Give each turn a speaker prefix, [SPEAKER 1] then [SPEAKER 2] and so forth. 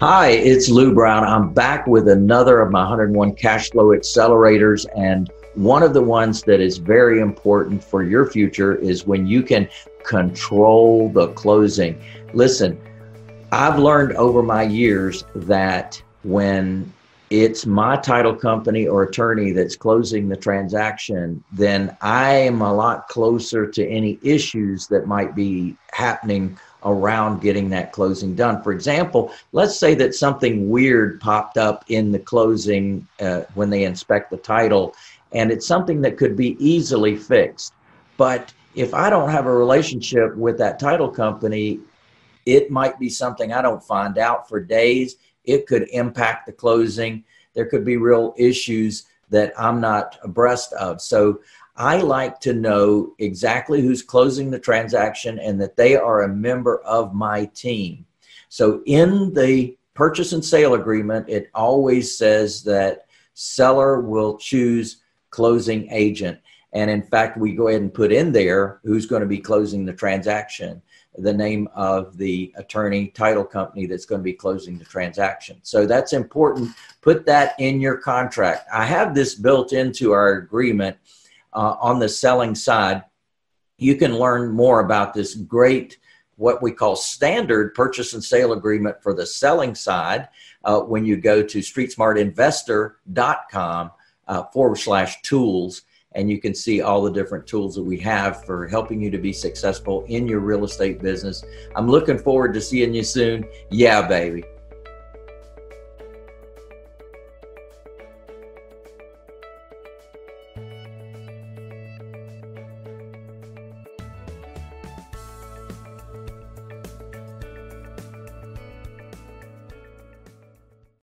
[SPEAKER 1] Hi, it's Lou Brown. I'm back with another of my 101 cash flow accelerators. And one of the ones that is very important for your future is when you can control the closing. Listen, I've learned over my years that when it's my title company or attorney that's closing the transaction, then I am a lot closer to any issues that might be happening around getting that closing done. For example, let's say that something weird popped up in the closing uh, when they inspect the title, and it's something that could be easily fixed. But if I don't have a relationship with that title company, it might be something I don't find out for days. It could impact the closing. There could be real issues that I'm not abreast of. So I like to know exactly who's closing the transaction and that they are a member of my team. So in the purchase and sale agreement, it always says that seller will choose closing agent. And in fact, we go ahead and put in there who's going to be closing the transaction, the name of the attorney title company that's going to be closing the transaction. So that's important. Put that in your contract. I have this built into our agreement uh, on the selling side, you can learn more about this great, what we call standard purchase and sale agreement for the selling side uh, when you go to streetsmartinvestor.com uh, forward slash tools. And you can see all the different tools that we have for helping you to be successful in your real estate business. I'm looking forward to seeing you soon. Yeah, baby.